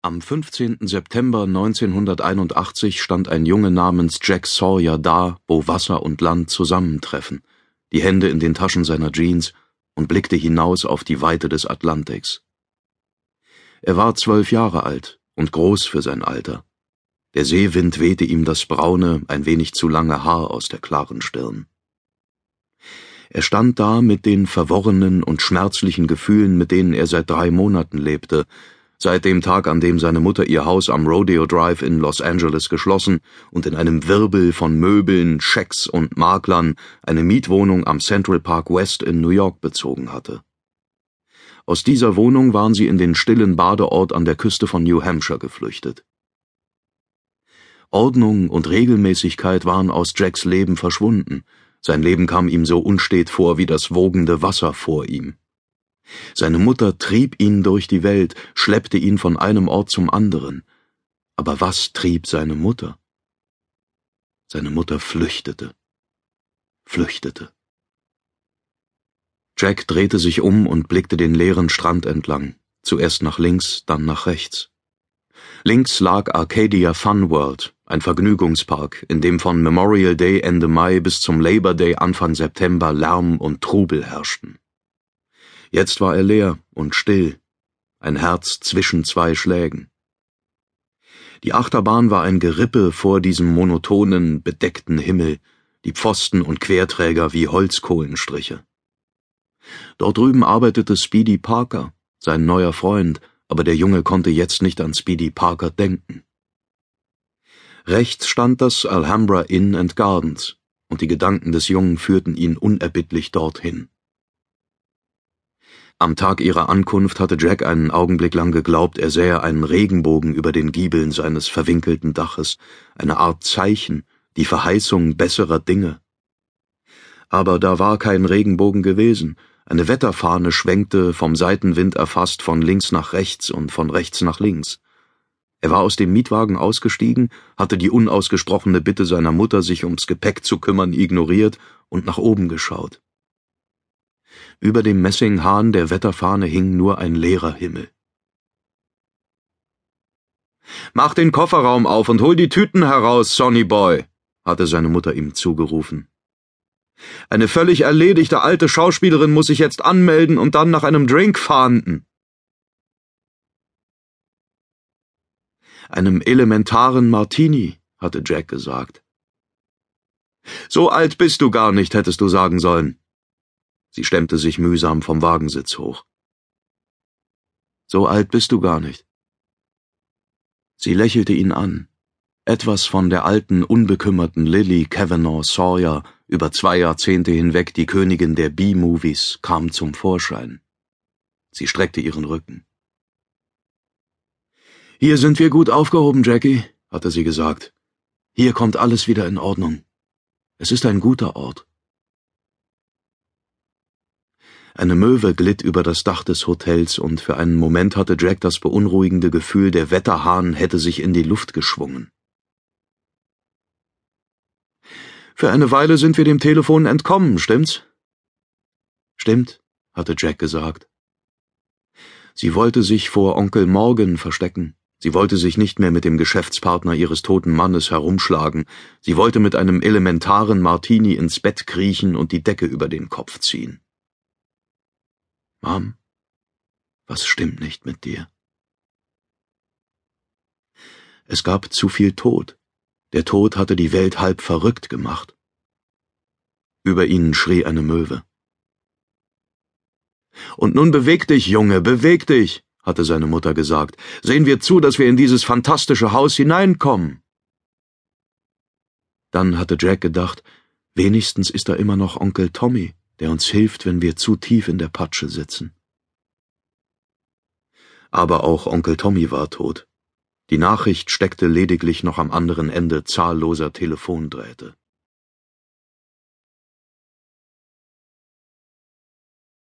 Am 15. September 1981 stand ein Junge namens Jack Sawyer da, wo Wasser und Land zusammentreffen, die Hände in den Taschen seiner Jeans, und blickte hinaus auf die Weite des Atlantiks. Er war zwölf Jahre alt und groß für sein Alter. Der Seewind wehte ihm das braune, ein wenig zu lange Haar aus der klaren Stirn. Er stand da mit den verworrenen und schmerzlichen Gefühlen, mit denen er seit drei Monaten lebte, Seit dem Tag, an dem seine Mutter ihr Haus am Rodeo Drive in Los Angeles geschlossen und in einem Wirbel von Möbeln, Schecks und Maklern eine Mietwohnung am Central Park West in New York bezogen hatte. Aus dieser Wohnung waren sie in den stillen Badeort an der Küste von New Hampshire geflüchtet. Ordnung und Regelmäßigkeit waren aus Jacks Leben verschwunden, sein Leben kam ihm so unstet vor wie das wogende Wasser vor ihm. Seine Mutter trieb ihn durch die Welt, schleppte ihn von einem Ort zum anderen. Aber was trieb seine Mutter? Seine Mutter flüchtete. Flüchtete. Jack drehte sich um und blickte den leeren Strand entlang, zuerst nach links, dann nach rechts. Links lag Arcadia Fun World, ein Vergnügungspark, in dem von Memorial Day Ende Mai bis zum Labor Day Anfang September Lärm und Trubel herrschten. Jetzt war er leer und still, ein Herz zwischen zwei Schlägen. Die Achterbahn war ein Gerippe vor diesem monotonen, bedeckten Himmel, die Pfosten und Querträger wie Holzkohlenstriche. Dort drüben arbeitete Speedy Parker, sein neuer Freund, aber der Junge konnte jetzt nicht an Speedy Parker denken. Rechts stand das Alhambra Inn and Gardens, und die Gedanken des Jungen führten ihn unerbittlich dorthin. Am Tag ihrer Ankunft hatte Jack einen Augenblick lang geglaubt, er sähe einen Regenbogen über den Giebeln seines verwinkelten Daches, eine Art Zeichen, die Verheißung besserer Dinge. Aber da war kein Regenbogen gewesen, eine Wetterfahne schwenkte, vom Seitenwind erfasst, von links nach rechts und von rechts nach links. Er war aus dem Mietwagen ausgestiegen, hatte die unausgesprochene Bitte seiner Mutter, sich ums Gepäck zu kümmern, ignoriert und nach oben geschaut. Über dem Messinghahn der Wetterfahne hing nur ein leerer Himmel. Mach den Kofferraum auf und hol die Tüten heraus, Sonny Boy, hatte seine Mutter ihm zugerufen. Eine völlig erledigte alte Schauspielerin muss sich jetzt anmelden und dann nach einem Drink fahnden. Einem elementaren Martini, hatte Jack gesagt. So alt bist du gar nicht, hättest du sagen sollen. Sie stemmte sich mühsam vom Wagensitz hoch. So alt bist du gar nicht. Sie lächelte ihn an. Etwas von der alten, unbekümmerten Lily Kavanaugh Sawyer, über zwei Jahrzehnte hinweg die Königin der B-Movies, kam zum Vorschein. Sie streckte ihren Rücken. Hier sind wir gut aufgehoben, Jackie, hatte sie gesagt. Hier kommt alles wieder in Ordnung. Es ist ein guter Ort. Eine Möwe glitt über das Dach des Hotels, und für einen Moment hatte Jack das beunruhigende Gefühl, der Wetterhahn hätte sich in die Luft geschwungen. Für eine Weile sind wir dem Telefon entkommen, stimmt's? Stimmt, hatte Jack gesagt. Sie wollte sich vor Onkel Morgan verstecken. Sie wollte sich nicht mehr mit dem Geschäftspartner ihres toten Mannes herumschlagen. Sie wollte mit einem elementaren Martini ins Bett kriechen und die Decke über den Kopf ziehen. Mom, was stimmt nicht mit dir? Es gab zu viel Tod. Der Tod hatte die Welt halb verrückt gemacht. Über ihnen schrie eine Möwe. Und nun beweg dich, Junge, beweg dich, hatte seine Mutter gesagt. Sehen wir zu, dass wir in dieses fantastische Haus hineinkommen. Dann hatte Jack gedacht, wenigstens ist da immer noch Onkel Tommy der uns hilft, wenn wir zu tief in der Patsche sitzen. Aber auch Onkel Tommy war tot. Die Nachricht steckte lediglich noch am anderen Ende zahlloser Telefondrähte.